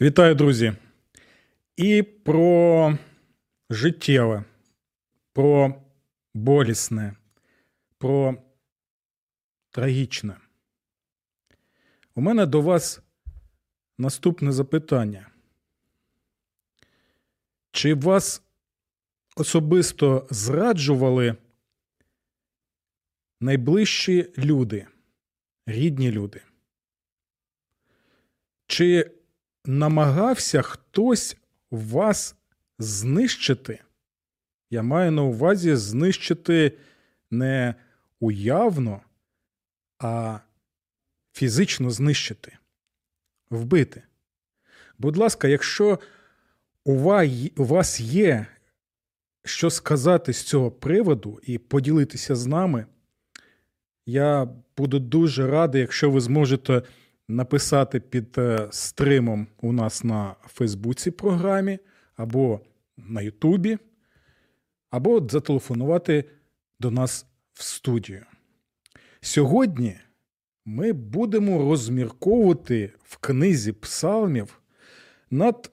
Вітаю, друзі! І про життєве, про болісне, про трагічне. У мене до вас наступне запитання. Чи вас особисто зраджували найближчі люди, рідні люди? Чи намагався хтось вас знищити? Я маю на увазі знищити не уявно, а фізично знищити, вбити. Будь ласка, якщо у вас є що сказати з цього приводу і поділитися з нами, я буду дуже радий, якщо ви зможете написати під е, стримом у нас на Фейсбуці програмі, або на Ютубі, або зателефонувати до нас в студію. Сьогодні ми будемо розмірковувати в книзі псалмів над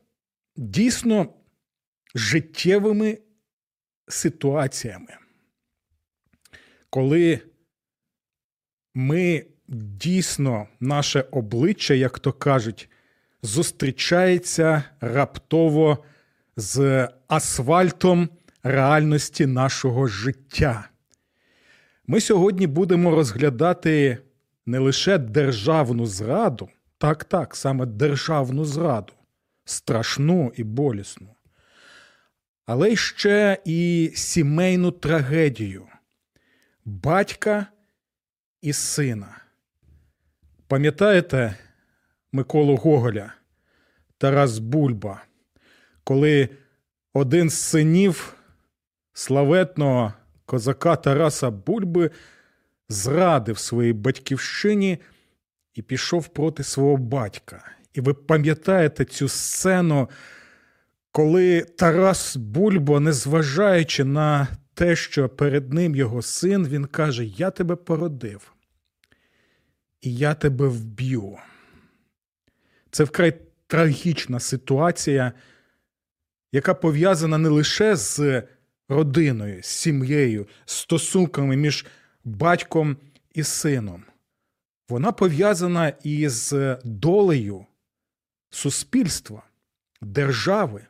дійсно життєвими ситуаціями, коли ми дійсно наше обличчя, як то кажуть, зустрічається раптово з асфальтом реальності нашого життя. Ми сьогодні будемо розглядати не лише державну зраду, так, так, саме державну зраду, страшну і болісну, але ще і сімейну трагедію батька і сина. Пам'ятаєте Миколу Гоголя, Тарас Бульба, коли один з синів славетного козака Тараса Бульби зрадив своїй батьківщині і пішов проти свого батька. І ви пам'ятаєте цю сцену, коли Тарас Бульбо, незважаючи на те, що перед ним його син, він каже: Я тебе породив і я тебе вб'ю. Це вкрай трагічна ситуація, яка пов'язана не лише з родиною, з сім'єю, стосунками між батьком і сином. Вона пов'язана із долею суспільства, держави,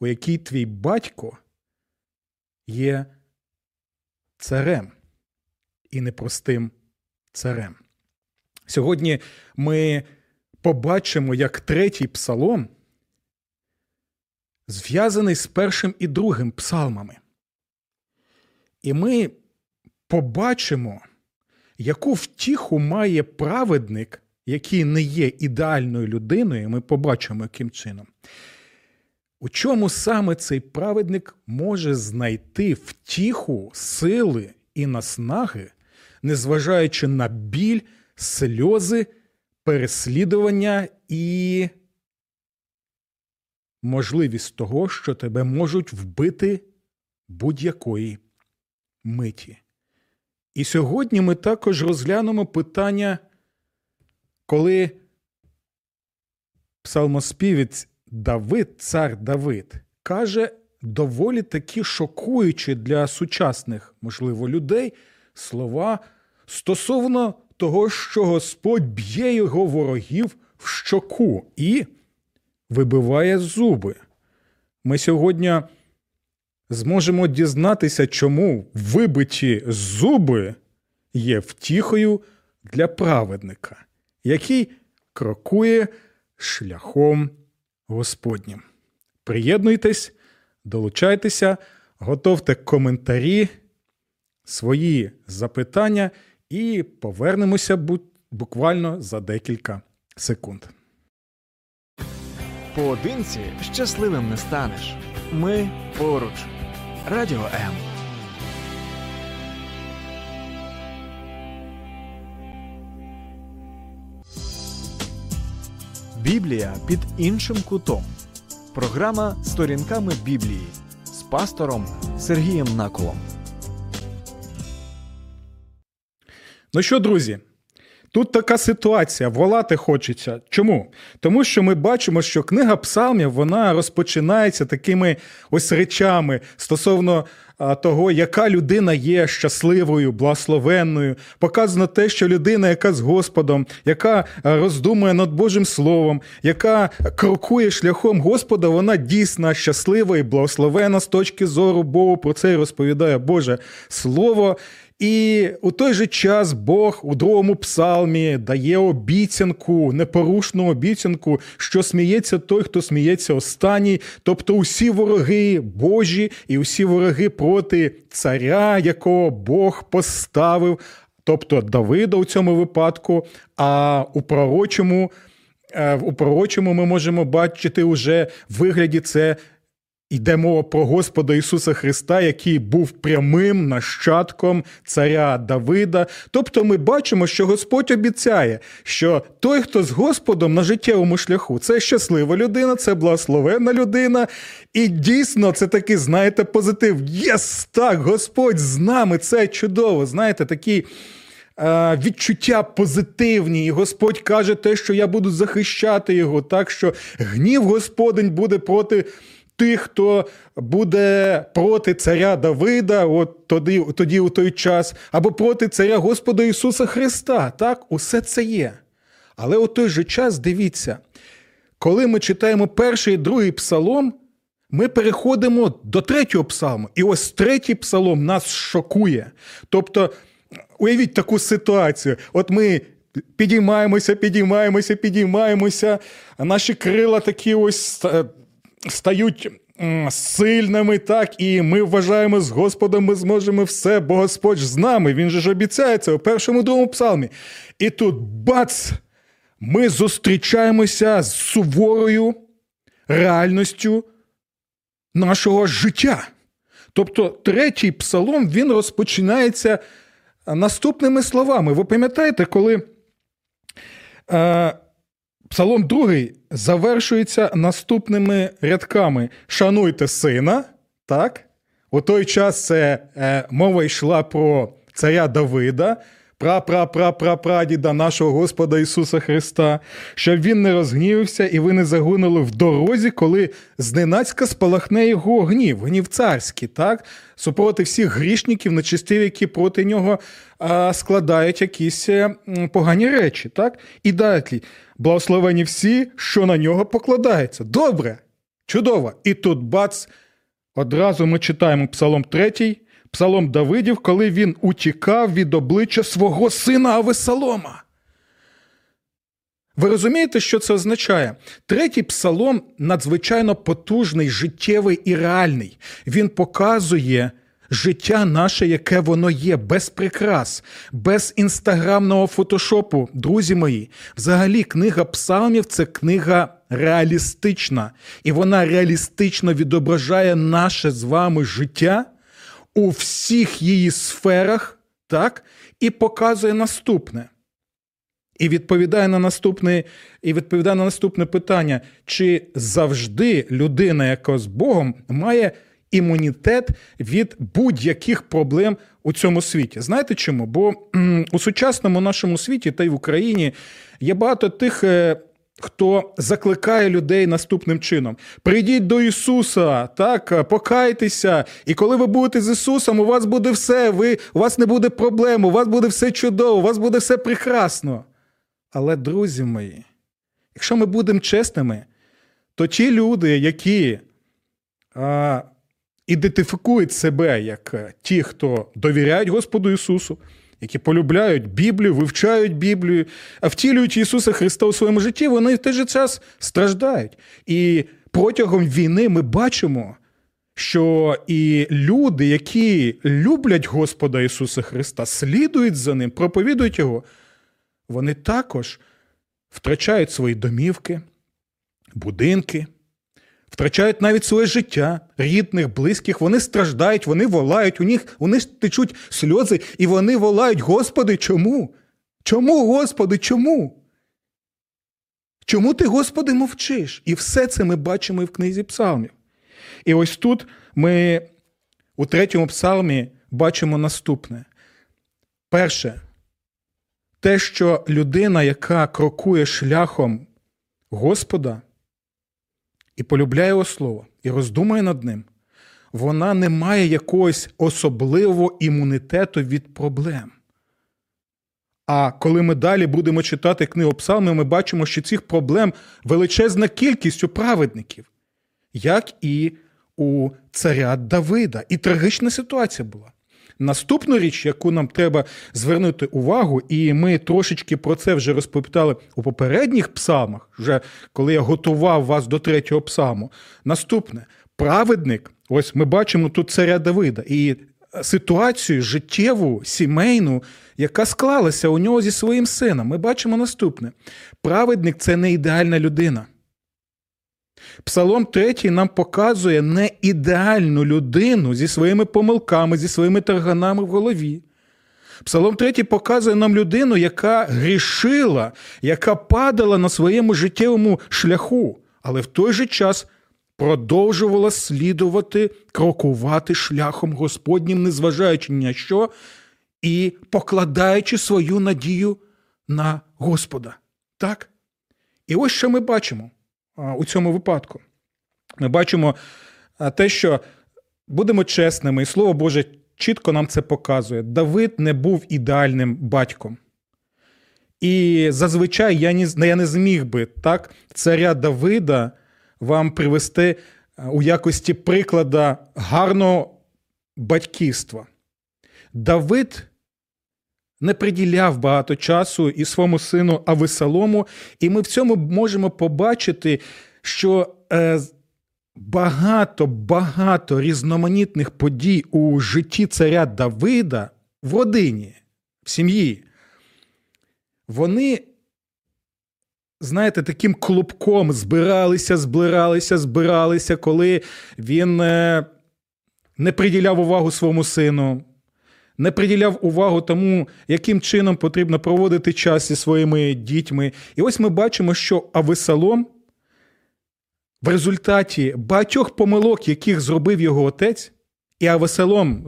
у якій твій батько є царем і непростим царем. Сьогодні ми побачимо, як третій псалом зв'язаний з першим і другим псалмами. І ми побачимо, яку втіху має праведник, який не є ідеальною людиною, ми побачимо, яким чином. У чому саме цей праведник може знайти втіху, сили і наснаги, незважаючи на біль сльози, переслідування і можливість того, що тебе можуть вбити будь-якої миті. І сьогодні ми також розглянемо питання, коли псалмоспівець Давид, цар Давид, каже доволі такі шокуючі для сучасних, можливо, людей слова стосовно того, що Господь б'є його ворогів в щоку і вибиває зуби. Ми сьогодні зможемо дізнатися, чому вибиті зуби є втіхою для праведника, який крокує шляхом Господнім. Приєднуйтесь, долучайтеся, готовте коментарі, свої запитання і повернемося буквально за декілька секунд. Поодинці щасливим не станеш. Ми поруч. Радіо М. Біблія під іншим кутом. Програма Сторінками Біблії з пастором Сергієм Наколом. Ну що, друзі? Тут така ситуація, волати хочеться. Чому? Тому що ми бачимо, що книга Псалмів вона розпочинається такими ось речами стосовно того, яка людина є щасливою, благословенною. Показано те, що людина, яка з Господом, яка роздумує над Божим Словом, яка крокує шляхом Господа, вона дійсно щаслива і благословена з точки зору Богу. Про це і розповідає Боже Слово. І у той же час Бог у другому псалмі дає обіцянку, непорушну обіцянку, що сміється той, хто сміється останній, тобто усі вороги Божі і усі вороги проти царя, якого Бог поставив, тобто Давида у цьому випадку, а у пророчому. Е, у пророчому ми можемо бачити уже в вигляді це Йде мова про Господа Ісуса Христа, який був прямим нащадком царя Давида. Тобто ми бачимо, що Господь обіцяє, що той, хто з Господом на життєвому шляху, це щаслива людина, це благословенна людина. І дійсно, це такий, знаєте, позитив. Yes, так, Господь з нами, це чудово. Знаєте, такі. Відчуття позитивні, і Господь каже те, що я буду захищати його, так що гнів Господень буде проти тих, хто буде проти царя Давида, от тоді, тоді у той час, або проти царя Господа Ісуса Христа. Так, усе це є. Але у той же час дивіться, коли ми читаємо перший і другий псалом, ми переходимо до третього псалму. І ось третій псалом нас шокує. Тобто, уявіть таку ситуацію. От ми підіймаємося, підіймаємося, підіймаємося, наші крила такі ось стають сильними, так, і ми вважаємо з Господом, ми зможемо все, бо Господь з нами. Він же ж обіцяється у першому другому псалмі. І тут бац! Ми зустрічаємося з суворою реальністю нашого життя. Тобто третій псалом він розпочинається наступними словами. Ви пам'ятаєте, коли е, Псалом 2 завершується наступними рядками: Шануйте сина. так? У той час це е, мова йшла про царя Давида, пра-пра-пра-пра-прадіда нашого Господа Ісуса Христа, щоб він не розгнівився і ви не загинули в дорозі, коли зненацька спалахне його гнів, гнів царський, так? супроти всіх грішників, нечистив, які проти нього а, складають якісь е, погані речі. так? І далі, благословені всі, що на нього покладаються. Добре, чудово. І тут бац, одразу ми читаємо Псалом 3, Псалом Давидів, коли він утікав від обличчя свого сина Авесалома. Ви розумієте, що це означає? Третій псалом надзвичайно потужний, життєвий і реальний. Він показує життя наше, яке воно є, без прикрас, без інстаграмного фотошопу. Друзі мої, взагалі, книга псалмів це книга реалістична, і вона реалістично відображає наше з вами життя у всіх її сферах, так, і показує наступне. І відповідає на наступне і відповідає на наступне питання: чи завжди людина, яка з Богом, має імунітет від будь-яких проблем у цьому світі? Знаєте чому? Бо у сучасному нашому світі та й в Україні є багато тих е, хто закликає людей наступним чином: прийдіть до Ісуса, так, покайтеся, і коли ви будете з Ісусом, у вас буде все, ви, у вас не буде проблем, у вас буде все чудово, у вас буде все прекрасно. Але, друзі мої, якщо ми будемо чесними, то ті люди, які а, ідентифікують себе як ті, хто довіряють Господу Ісусу, які полюбляють Біблію, вивчають Біблію, а втілюють Ісуса Христа у своєму житті, вони в той же час страждають. І протягом війни ми бачимо, що і люди, які люблять Господа Ісуса Христа, слідують за Ним, проповідують Його, вони також втрачають свої домівки. будинки, втрачають навіть своє життя, рідних, близьких, вони страждають, вони волають, у них у них течуть сльози, і вони волають, Господи, чому? Чому, Господи, чому? Чому ти, Господи, мовчиш? І все це ми бачимо і в книзі псалмів. І ось тут ми у третьому псалмі бачимо наступне. Перше, те, що людина, яка крокує шляхом Господа і полюбляє його слово, і роздумує над ним, вона не має якогось особливого імунітету від проблем. А коли ми далі будемо читати книгу Псалми, ми бачимо, що цих проблем величезна кількість у праведників, як і у царя Давида. І трагічна ситуація була. Наступну річ, яку нам треба звернути увагу, і ми трошечки про це вже розповідали у попередніх псалмах, вже коли я готував вас до третього псалму. Наступне праведник, ось ми бачимо тут царя Давида і ситуацію життєву, сімейну, яка склалася у нього зі своїм сином. Ми бачимо наступне: праведник це не ідеальна людина. Псалом 3 нам показує не ідеальну людину зі своїми помилками, зі своїми тарганами в голові. Псалом 3 показує нам людину, яка грішила, яка падала на своєму життєвому шляху, але в той же час продовжувала слідувати, крокувати шляхом Господнім, незважаючи ні на що, і покладаючи свою надію на Господа. Так? І ось що ми бачимо у цьому випадку. Ми бачимо те, що будемо чесними, і Слово Боже чітко нам це показує. Давид не був ідеальним батьком. І зазвичай я не я не зміг би так, царя Давида вам привести у якості приклада гарного батьківства. Давид не приділяв багато часу і своєму сину Авесалому, і ми в цьому можемо побачити, що е, багато багато різноманітних подій у житті царя Давида в родині, в сім'ї, вони. Знаєте, таким клубком збиралися, збиралися, збиралися, коли він е, не приділяв увагу своєму сину, не приділяв увагу тому, яким чином потрібно проводити час зі своїми дітьми. І ось ми бачимо, що Авесалом в результаті багатьох помилок, яких зробив його отець, і Авесалом,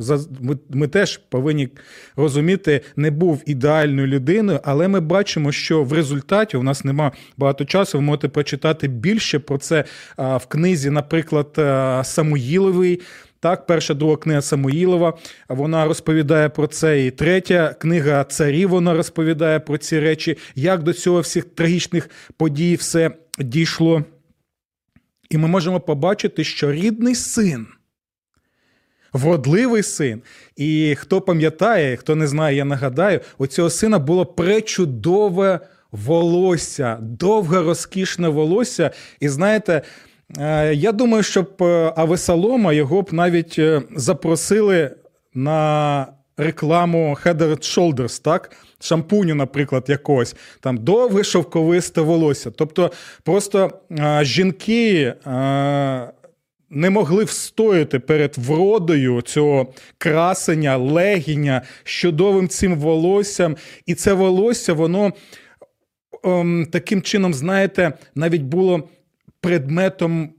ми теж повинні розуміти, не був ідеальною людиною, але ми бачимо, що в результаті у нас нема багато часу. Ви можете прочитати більше про це в книзі, наприклад, Самуїловий. Так, перша друга книга Самуїлова, вона розповідає про це. І третя книга царів вона розповідає про ці речі, як до цього всіх трагічних подій все дійшло. І ми можемо побачити, що рідний син, вродливий син. І хто пам'ятає, хто не знає, я нагадаю, у цього сина було пречудове волосся, довге розкішне волосся. І знаєте, я думаю, щоб е, Авесалома його б навіть е, запросили на рекламу Head Shoulders, так? Шампуню, наприклад, якогось там довге шовковисте волосся. Тобто, просто а, жінки. А, не могли встояти перед вродою цього красення, легіння, чудовим цим волоссям. І це волосся, воно ем, таким чином, знаєте, навіть було предметом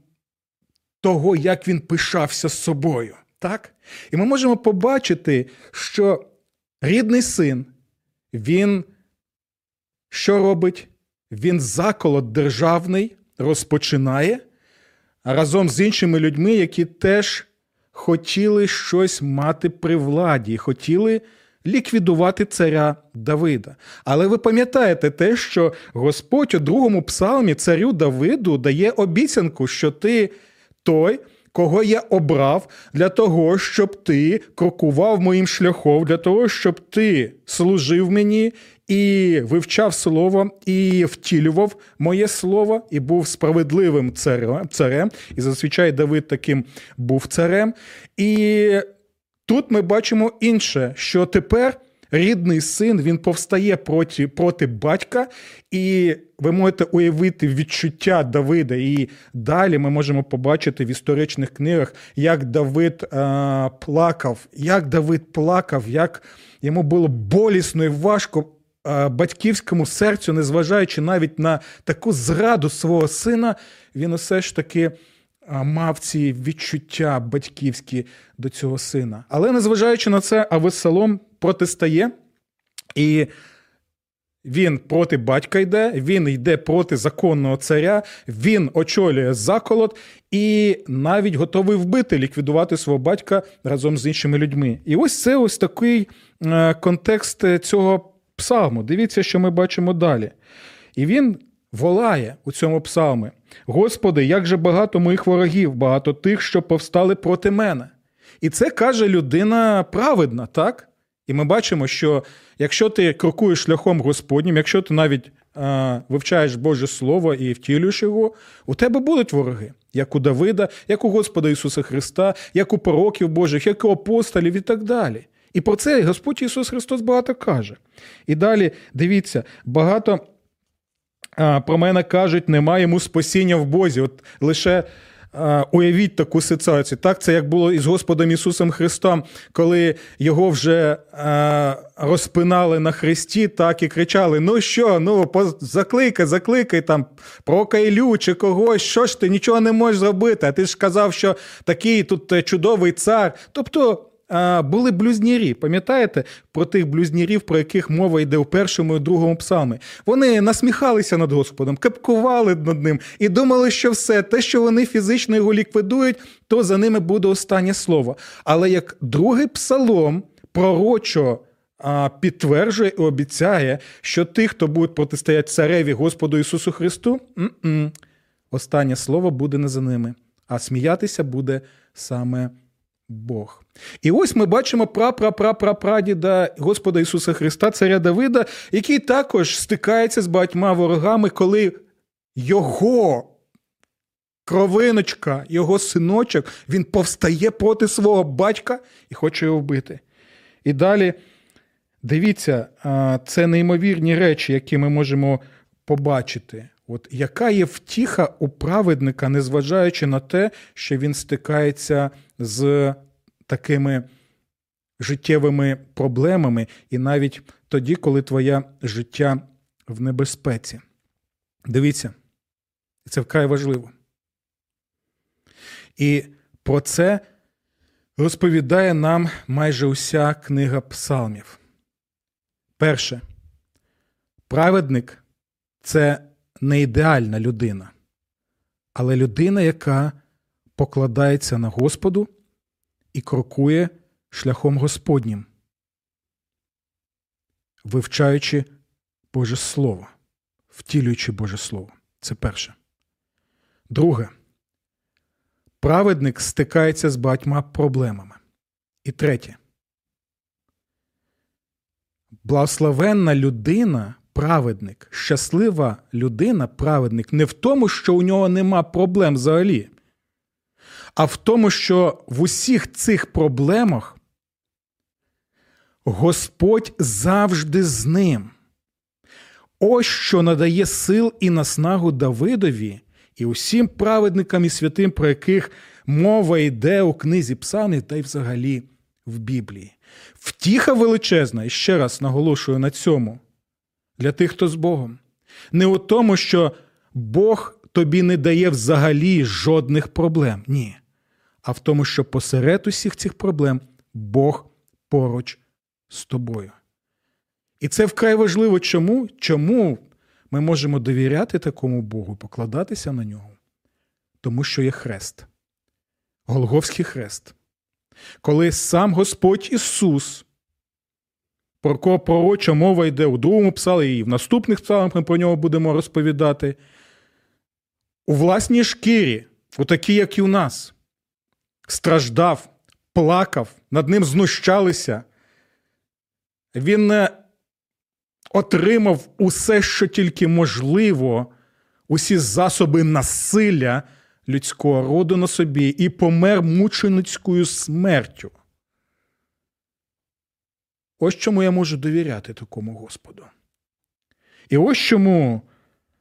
того, як він пишався з собою. Так? І ми можемо побачити, що рідний син, він що робить? Він заколот державний розпочинає разом з іншими людьми, які теж хотіли щось мати при владі, хотіли ліквідувати царя Давида. Але ви пам'ятаєте те, що Господь у другому псалмі царю Давиду дає обіцянку, що ти той. Кого я обрав для того, щоб ти крокував моїм шляхом, для того, щоб ти служив мені і вивчав слово, і втілював моє слово, і був справедливим царем. І зазвичай Давид таким був царем. І Тут ми бачимо інше, що тепер рідний син він повстає проти проти батька, і ви можете уявити відчуття Давида. І далі ми можемо побачити в історичних книгах, як Давид а, плакав, як Давид плакав, як йому було болісно і важко. Батьківському серцю, незважаючи навіть на таку зраду свого сина, він усе ж таки мав ці відчуття батьківські до цього сина. Але незважаючи на це, Авесалом протистає, і він проти батька йде, він йде проти законного царя, він очолює заколот і навіть готовий вбити, ліквідувати свого батька разом з іншими людьми. І ось це ось такий е, контекст цього псалму. Дивіться, що ми бачимо далі. І він волає у цьому псалмі: Господи, як же багато моїх ворогів, багато тих, що повстали проти мене. І це каже людина праведна, так? І ми бачимо, що якщо ти крокуєш шляхом Господнім, якщо ти навіть а, вивчаєш Боже Слово і втілюєш його, у тебе будуть вороги, як у Давида, як у Господа Ісуса Христа, як у пророків Божих, як у апостолів і так далі. І про це Господь Ісус Христос багато каже. І далі дивіться, багато про мене кажуть, немає йому спасіння в Бозі. От лише Уявіть таку ситуацію. Так, це як було із Господом Ісусом Христом, коли його вже розпинали на хресті, так і кричали: Ну що, ну закликай, закликай там про Кайлю чи когось, що ж ти нічого не можеш зробити? А ти ж казав, що такий тут е, чудовий цар. Тобто були блюзнірі. Пам'ятаєте про тих блюзнірів, про яких мова йде у першому і другому псалмі? Вони насміхалися над Господом, капкували над ним і думали, що все, те, що вони фізично його ліквідують, то за ними буде останнє слово. Але як другий псалом пророчо. Підтверджує і обіцяє, що ті, хто будуть протистояти цареві Господу Ісусу Христу, останнє слово буде не за ними, а сміятися буде саме Бог. І ось ми бачимо прапрапрапрапрадіда Господа Ісуса Христа, царя Давида, який також стикається з багатьма ворогами, коли його кровиночка, його синочок, він повстає проти свого батька і хоче його вбити. І далі дивіться, це неймовірні речі, які ми можемо побачити. От Яка є втіха у праведника, незважаючи на те, що він стикається з такими життєвими проблемами, і навіть тоді, коли твоє життя в небезпеці. Дивіться, це вкрай важливо. І про це розповідає нам майже уся книга псалмів. Перше, праведник це не ідеальна людина, але людина, яка покладається на Господу і крокує шляхом Господнім, вивчаючи Боже Слово, втілюючи Боже Слово. Це перше. Друге, праведник стикається з багатьма проблемами. І третє. Благословенна людина, праведник, щаслива людина, праведник, не в тому, що у нього нема проблем взагалі а в тому, що в усіх цих проблемах Господь завжди з ним. Ось що надає сил і наснагу Давидові і усім праведникам і святим, про яких мова йде у книзі Псалмів та й взагалі в Біблії. Втіха величезна, і ще раз наголошую на цьому, для тих, хто з Богом. Не у тому, що Бог тобі не дає взагалі жодних проблем. Ні а в тому, що посеред усіх цих проблем Бог поруч з тобою. І це вкрай важливо. Чому? Чому ми можемо довіряти такому Богу, покладатися на нього? Тому що є хрест, Голговський хрест. Коли сам Господь Ісус, про кого пророча мова йде у другому псалі, і в наступних псалмах ми про нього будемо розповідати, у власній шкірі, у такій, як і у нас, страждав, плакав, над ним знущалися. Він отримав усе, що тільки можливо, усі засоби насилля людського роду на собі і помер мученицькою смертю. Ось чому я можу довіряти такому Господу. І ось чому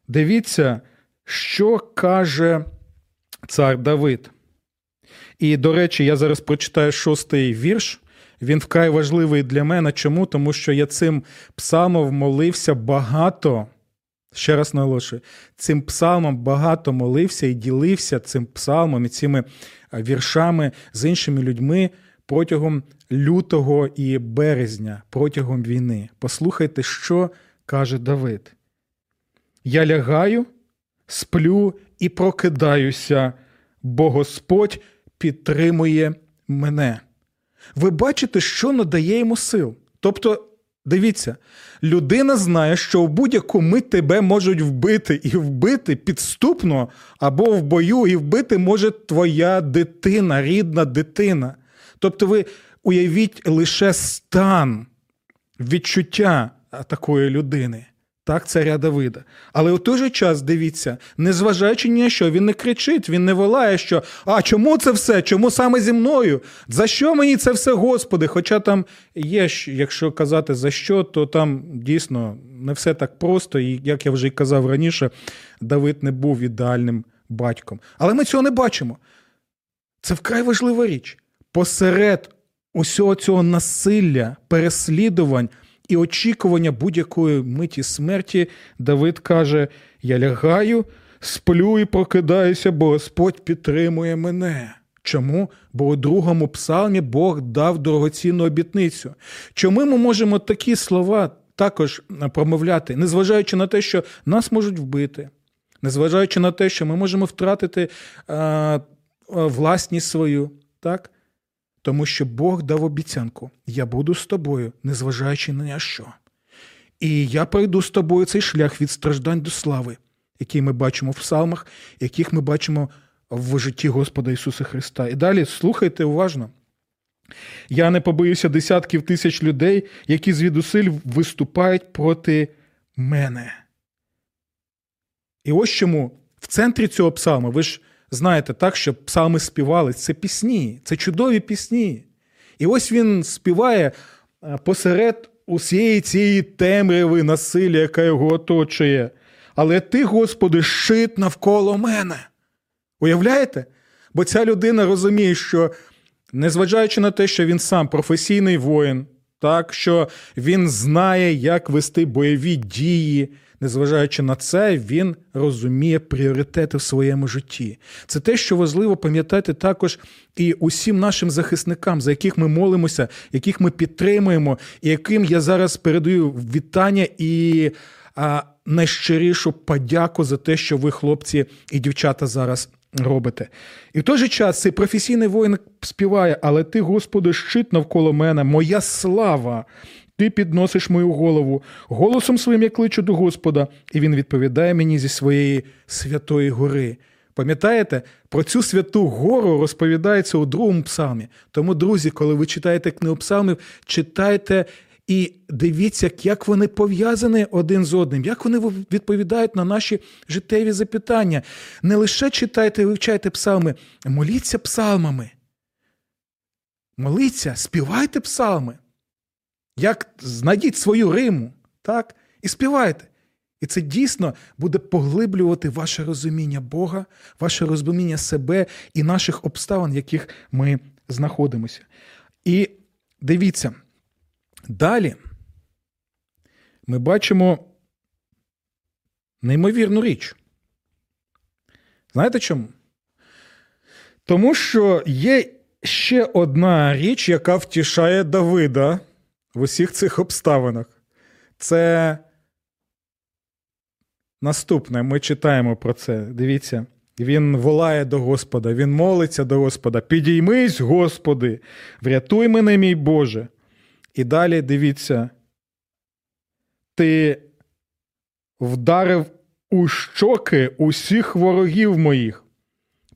дивіться, що каже цар Давид. І, до речі, я зараз прочитаю шостий вірш. Він вкрай важливий для мене. Чому? Тому що я цим псалмом молився багато. Ще раз наголошую, цим псалмом багато молився і ділився цим псалмом і цими віршами з іншими людьми протягом лютого і березня, протягом війни. Послухайте, що каже Давид. Я лягаю, сплю і прокидаюся, бо Господь підтримує мене. Ви бачите, що надає йому сил. Тобто, дивіться, людина знає, що в будь-яку мить тебе можуть вбити і вбити підступно або в бою, і вбити може твоя дитина, рідна дитина. Тобто, ви уявіть лише стан відчуття такої людини. Так, царя Давида. Але у той же час дивіться, незважаючи ні на що, він не кричить, він не волає, що а чому це все? Чому саме зі мною? За що мені це все, Господи? Хоча там є, якщо казати за що, то там дійсно не все так просто, і як я вже й казав раніше, Давид не був ідеальним батьком. Але ми цього не бачимо. Це вкрай важлива річ. Посеред усього цього насилля, переслідувань і очікування будь-якої миті смерті, Давид каже: Я лягаю, сплю і прокидаюся, бо Господь підтримує мене. Чому? Бо у другому псалмі Бог дав дорогоцінну обітницю. Чому ми можемо такі слова також промовляти, незважаючи на те, що нас можуть вбити, незважаючи на те, що ми можемо втратити а, власність свою, так? Тому що Бог дав обіцянку: я буду з тобою, незважаючи на що. І я пройду з тобою цей шлях від страждань до слави, який ми бачимо в псалмах, яких ми бачимо в житті Господа Ісуса Христа. І далі слухайте уважно. Я не побоюся десятків тисяч людей, які звідусиль виступають проти мене. І ось чому в центрі цього псалму, ви ж знаєте, так, що псалми співали. Це пісні, це чудові пісні. І ось він співає е, посеред усієї цієї темряви насилля, яка його оточує. Але ти, Господи, щит навколо мене. Уявляєте? Бо ця людина розуміє, що, незважаючи на те, що він сам професійний воїн, так, що він знає, як вести бойові дії, Незважаючи на це, він розуміє пріоритети в своєму житті. Це те, що важливо пам'ятати також і усім нашим захисникам, за яких ми молимося, яких ми підтримуємо, і яким я зараз передаю вітання і а, найщирішу подяку за те, що ви, хлопці і дівчата, зараз. Робите. І в той же час цей професійний воїн співає, але ти, Господи, щит навколо мене, моя слава, ти підносиш мою голову, голосом своїм я кличу до Господа, і він відповідає мені зі своєї святої гори. Пам'ятаєте, про цю святу гору розповідається у другому псалмі. Тому, друзі, коли ви читаєте книгу псалмів, читайте і дивіться, як вони пов'язані один з одним, як вони відповідають на наші життєві запитання. Не лише читайте і вивчайте псалми, моліться псалмами. Моліться, співайте псалми. Як знайдіть свою Риму, так? І співайте. І це дійсно буде поглиблювати ваше розуміння Бога, ваше розуміння себе і наших обставин, в яких ми знаходимося. І дивіться, далі ми бачимо неймовірну річ. Знаєте чому? Тому що є ще одна річ, яка втішає Давида в усіх цих обставинах. Це наступне. Ми читаємо про це. Дивіться. Він волає до Господа, він молиться до Господа. Підіймись, Господи, врятуй мене, мій Боже. І далі дивіться, ти вдарив у щоки усіх ворогів моїх,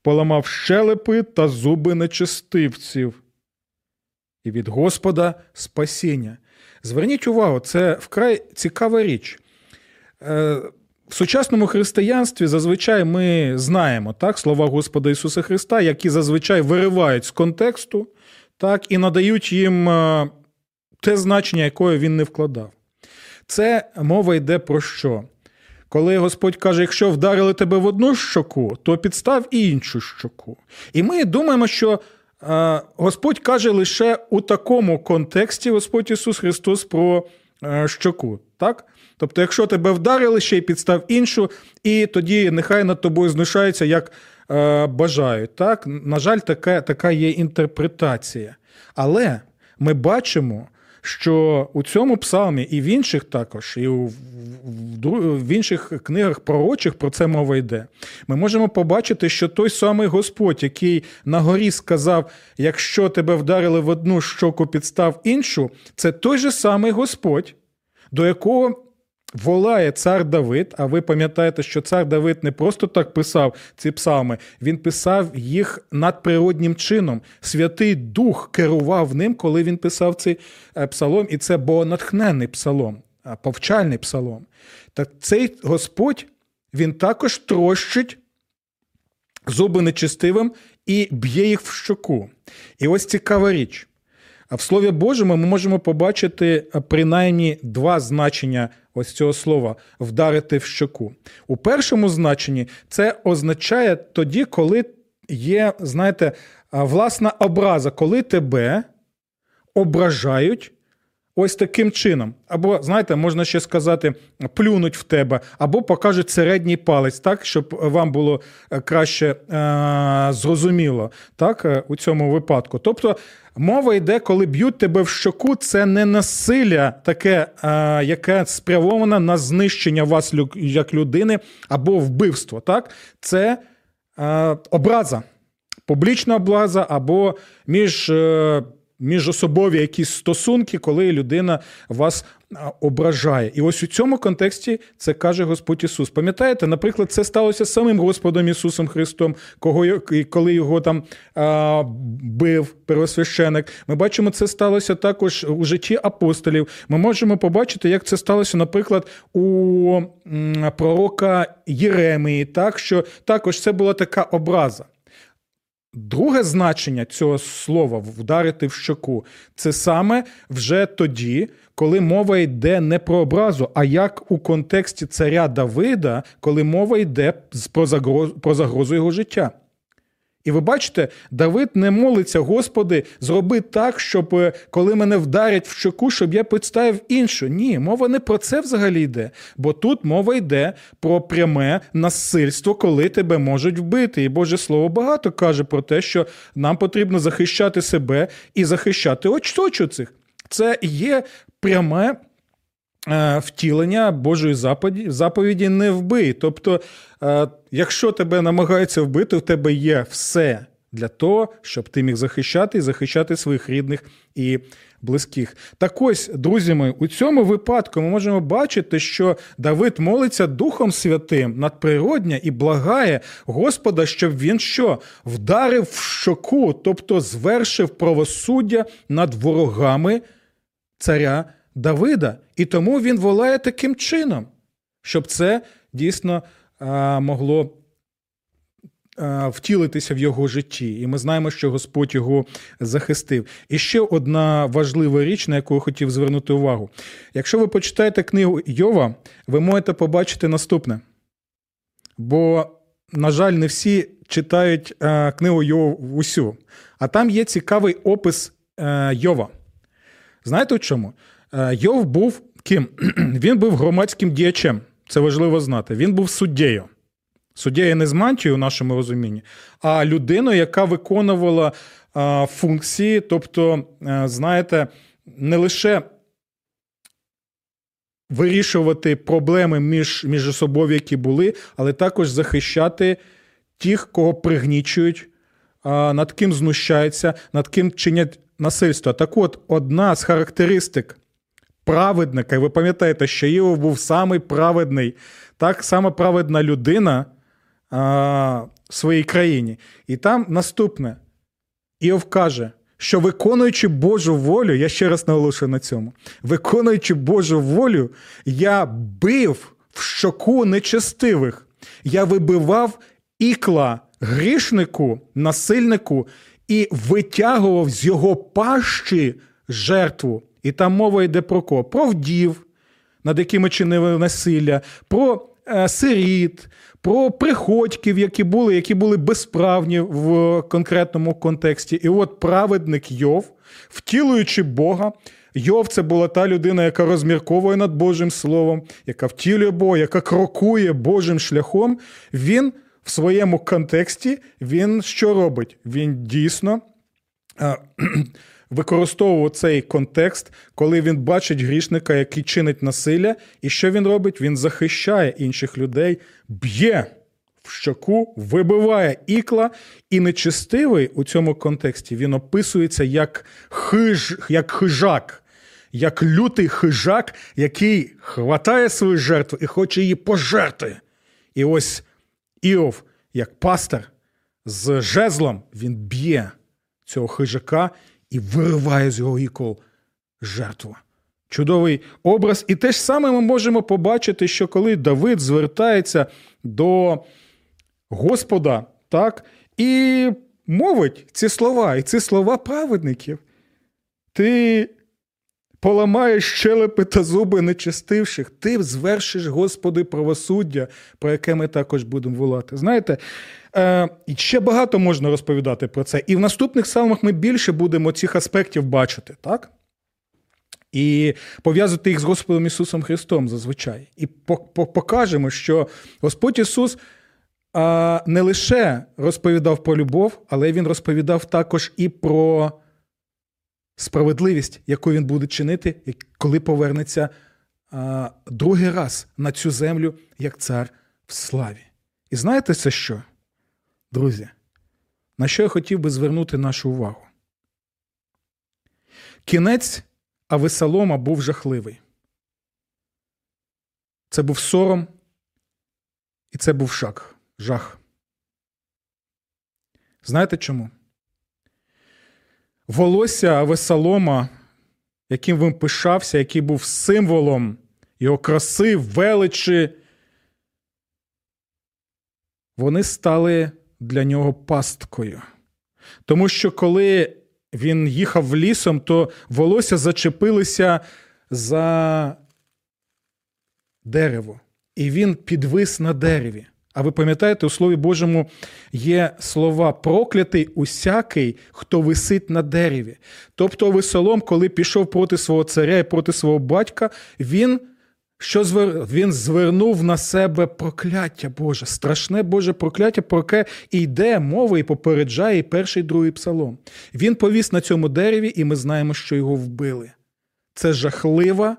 поламав щелепи та зуби нечистивців і від Господа спасіння. Зверніть увагу, це вкрай цікава річ. Е, в сучасному християнстві зазвичай ми знаємо так, слова Господа Ісуса Христа, які зазвичай виривають з контексту так, і надають їм е, те значення, якої він не вкладав. Це мова йде про що? Коли Господь каже, якщо вдарили тебе в одну щоку, то підстав іншу щоку. І ми думаємо, що Господь каже лише у такому контексті Господь Ісус Христос про е, щоку. Так? Тобто, якщо тебе вдарили, ще й підстав іншу, і тоді нехай над тобою знущаються, як е, бажають. Так? На жаль, така, така є інтерпретація. Але ми бачимо що у цьому псалмі і в інших також, і в, в інших книгах пророчих про це мова йде. Ми можемо побачити, що той самий Господь, який на горі сказав: якщо тебе вдарили в одну щоку, підстав іншу, це той же самий Господь, до якого Волає цар Давид, а ви пам'ятаєте, що цар Давид не просто так писав ці псалми, він писав їх надприроднім чином. Святий Дух керував ним, коли він писав цей е, псалом, і це богонатхненний псалом, повчальний псалом. Так цей Господь він також трощить зуби нечистивим і б'є їх в щоку. І ось цікава річ. А в Слові Божому ми можемо побачити е, принаймні два значення ось цього слова вдарити в щоку. У першому значенні це означає тоді, коли є, знаєте, власна образа, коли тебе ображають. Ось таким чином. Або, знаєте, можна ще сказати, плюнуть в тебе, або покажуть середній палець, так, щоб вам було е, краще е- зрозуміло так, е, у цьому випадку. Тобто Мова йде, коли б'ють тебе в щоку, це не насилля, таке, а, яке спрямоване на знищення вас як людини або вбивство. Так? Це а, образа, публічна образа або між. Міжособові якісь стосунки, коли людина вас ображає. І ось у цьому контексті це каже Господь Ісус. Пам'ятаєте, наприклад, це сталося з самим Господом Ісусом Христом, кого, коли його там а, бив первосвященик. Ми бачимо, це сталося також у житті апостолів. Ми можемо побачити, як це сталося, наприклад, у пророка Єремії, так що також це була така образа. Друге значення цього слова вдарити в щоку це саме вже тоді, коли мова йде не про образу, а як у контексті царя Давида, коли мова йде про загрозу, про загрозу його життя. І ви бачите, Давид не молиться, Господи, зроби так, щоб е, коли мене вдарять в щоку, щоб я підставив іншу. Ні, мова не про це взагалі йде. Бо тут мова йде про пряме насильство, коли тебе можуть вбити. І Боже Слово багато каже про те, що нам потрібно захищати себе і захищати оточуючих. Це є пряме втілення Божої заповіді, заповіді не вбий. Тобто, е, якщо тебе намагаються вбити, в тебе є все для того, щоб ти міг захищати і захищати своїх рідних і близьких. Так ось, друзі мої, у цьому випадку ми можемо бачити, що Давид молиться Духом Святим надприродня і благає Господа, щоб він що вдарив в щоку, тобто звершив правосуддя над ворогами царя. Давида, і тому він волає таким чином, щоб це дійсно могло втілитися в його житті. І ми знаємо, що Господь його захистив. І ще одна важлива річ, на яку я хотів звернути увагу. Якщо ви почитаєте книгу Йова, ви можете побачити наступне. Бо, на жаль, не всі читають книгу Йова усю. А там є цікавий опис а, Йова. Знаєте чому? Е, Йов був ким? Він був громадським діячем. Це важливо знати. Він був суддєю. Суддєю не з мантією в нашому розумінні, а людиною, яка виконувала функції, тобто, е, знаєте, не лише вирішувати проблеми між між собою, які були, але також захищати тих, кого пригнічують, над ким знущаються, над ким чинять насильство. Так от, одна з характеристик праведника. І ви пам'ятаєте, що Іов був самий праведний, так сама праведна людина а, в своїй країні. І там наступне. Іов каже, що виконуючи Божу волю, я ще раз наголошую на цьому, виконуючи Божу волю, я бив в щоку нечестивих, я вибивав ікла грішнику, насильнику і витягував з його пащі жертву. І там мова йде про кого? Про вдів, над якими чинили насилля, про е, сиріт, про приходьків, які були, які були безправні в конкретному контексті. І от праведник Йов, втілуючи Бога. Йов це була та людина, яка розмірковує над Божим Словом, яка втілює Бога, яка крокує Божим шляхом. Він в своєму контексті він що робить? Він дійсно використовував цей контекст, коли він бачить грішника, який чинить насилля, і що він робить? Він захищає інших людей, б'є в щоку, вибиває ікла, і нечистивий у цьому контексті він описується як хиж, як хижак. Як лютий хижак, який хватає свою жертву і хоче її пожерти. І ось Іов, як пастор з жезлом, він б'є цього хижака і вириває з його ікол жертву. Чудовий образ. І те ж саме ми можемо побачити, що коли Давид звертається до Господа, так, і мовить ці слова, і ці слова праведників. Ти поламаєш щелепи та зуби нечистивших, ти звершиш, Господи, правосуддя, про яке ми також будемо волати. Знаєте, е, ще багато можна розповідати про це. І в наступних псалмах ми більше будемо цих аспектів бачити, так? І пов'язати їх з Господом Ісусом Христом зазвичай. І покажемо, що Господь Ісус не лише розповідав про любов, але Він розповідав також і про справедливість, яку він буде чинити, коли повернеться а, другий раз на цю землю як цар в славі. І знаєте це що, друзі? На що я хотів би звернути нашу увагу? Кінець Авесалома був жахливий. Це був сором, і це був шах, жах. Знаєте чому? Волосся Весолома, яким він пишався, який був символом його краси, величі, вони стали для нього пасткою. Тому що коли він їхав лісом, то волосся зачепилися за дерево, і він підвис на дереві. А ви пам'ятаєте, у Слові Божому є слова проклятий усякий, хто висить на дереві. Тобто Весолом, коли пішов проти свого царя і проти свого батька, він що звер... він звернув на себе прокляття Боже, страшне Боже прокляття, про яке йде мова і попереджає перший другий псалом. Він повіс на цьому дереві, і ми знаємо, що його вбили. Це жахлива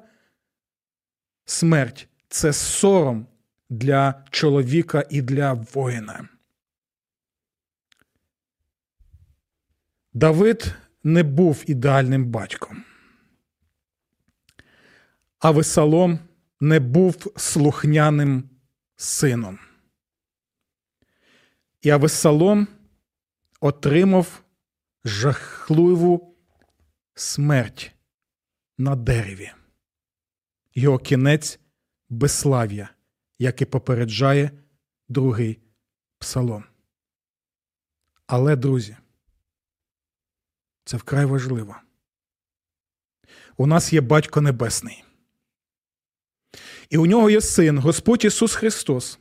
смерть, це сором для чоловіка і для воїна. Давид не був ідеальним батьком, а Весалом не був слухняним сином. І Авесалом отримав жахливу смерть на дереві. Його кінець безслав'я як і попереджає другий псалом. Але, друзі, це вкрай важливо. У нас є Батько Небесний. І у нього є син, Господь Ісус Христос.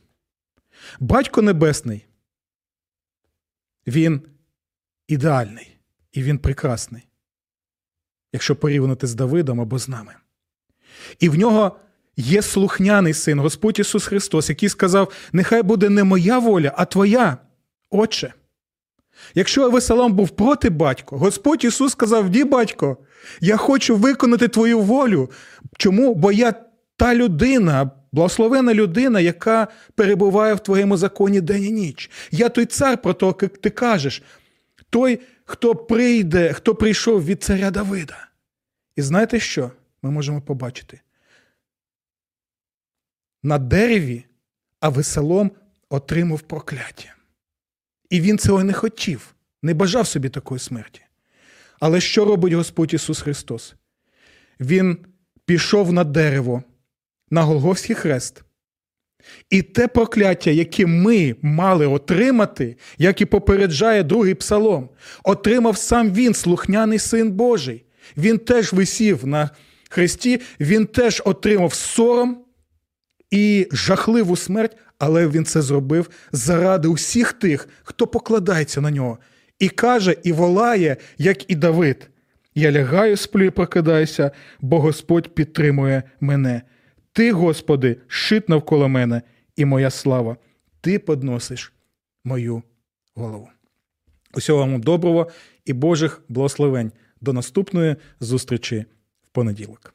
Батько Небесний. Він ідеальний і він прекрасний, якщо порівняти з Давидом або з нами. І в нього Є слухняний син, Господь Ісус Христос, який сказав: Нехай буде не моя воля, а твоя, Отче. Якщо Авесалом був проти батько, Господь Ісус сказав: Ді, батько, я хочу виконати твою волю. Чому? Бо я та людина, благословена людина, яка перебуває в твоєму законі день і ніч. Я той цар, про то, як ти кажеш, той, хто прийде, хто прийшов від царя Давида. І знаєте що? Ми можемо побачити на дереві, а веселом отримав прокляття. І він цього не хотів, не бажав собі такої смерті. Але що робить Господь Ісус Христос? Він пішов на дерево, на Голговський хрест. І те прокляття, яке ми мали отримати, як і попереджає другий псалом, отримав сам він, слухняний Син Божий. Він теж висів на хресті, він теж отримав сором і жахливу смерть, але він це зробив заради усіх тих, хто покладається на нього, і каже, і волає, як і Давид. Я лягаю, сплю і прокидаюся, бо Господь підтримує мене. Ти, Господи, щит навколо мене, і моя слава. Ти подносиш мою голову. Усього вам доброго і Божих благословень. До наступної зустрічі в понеділок.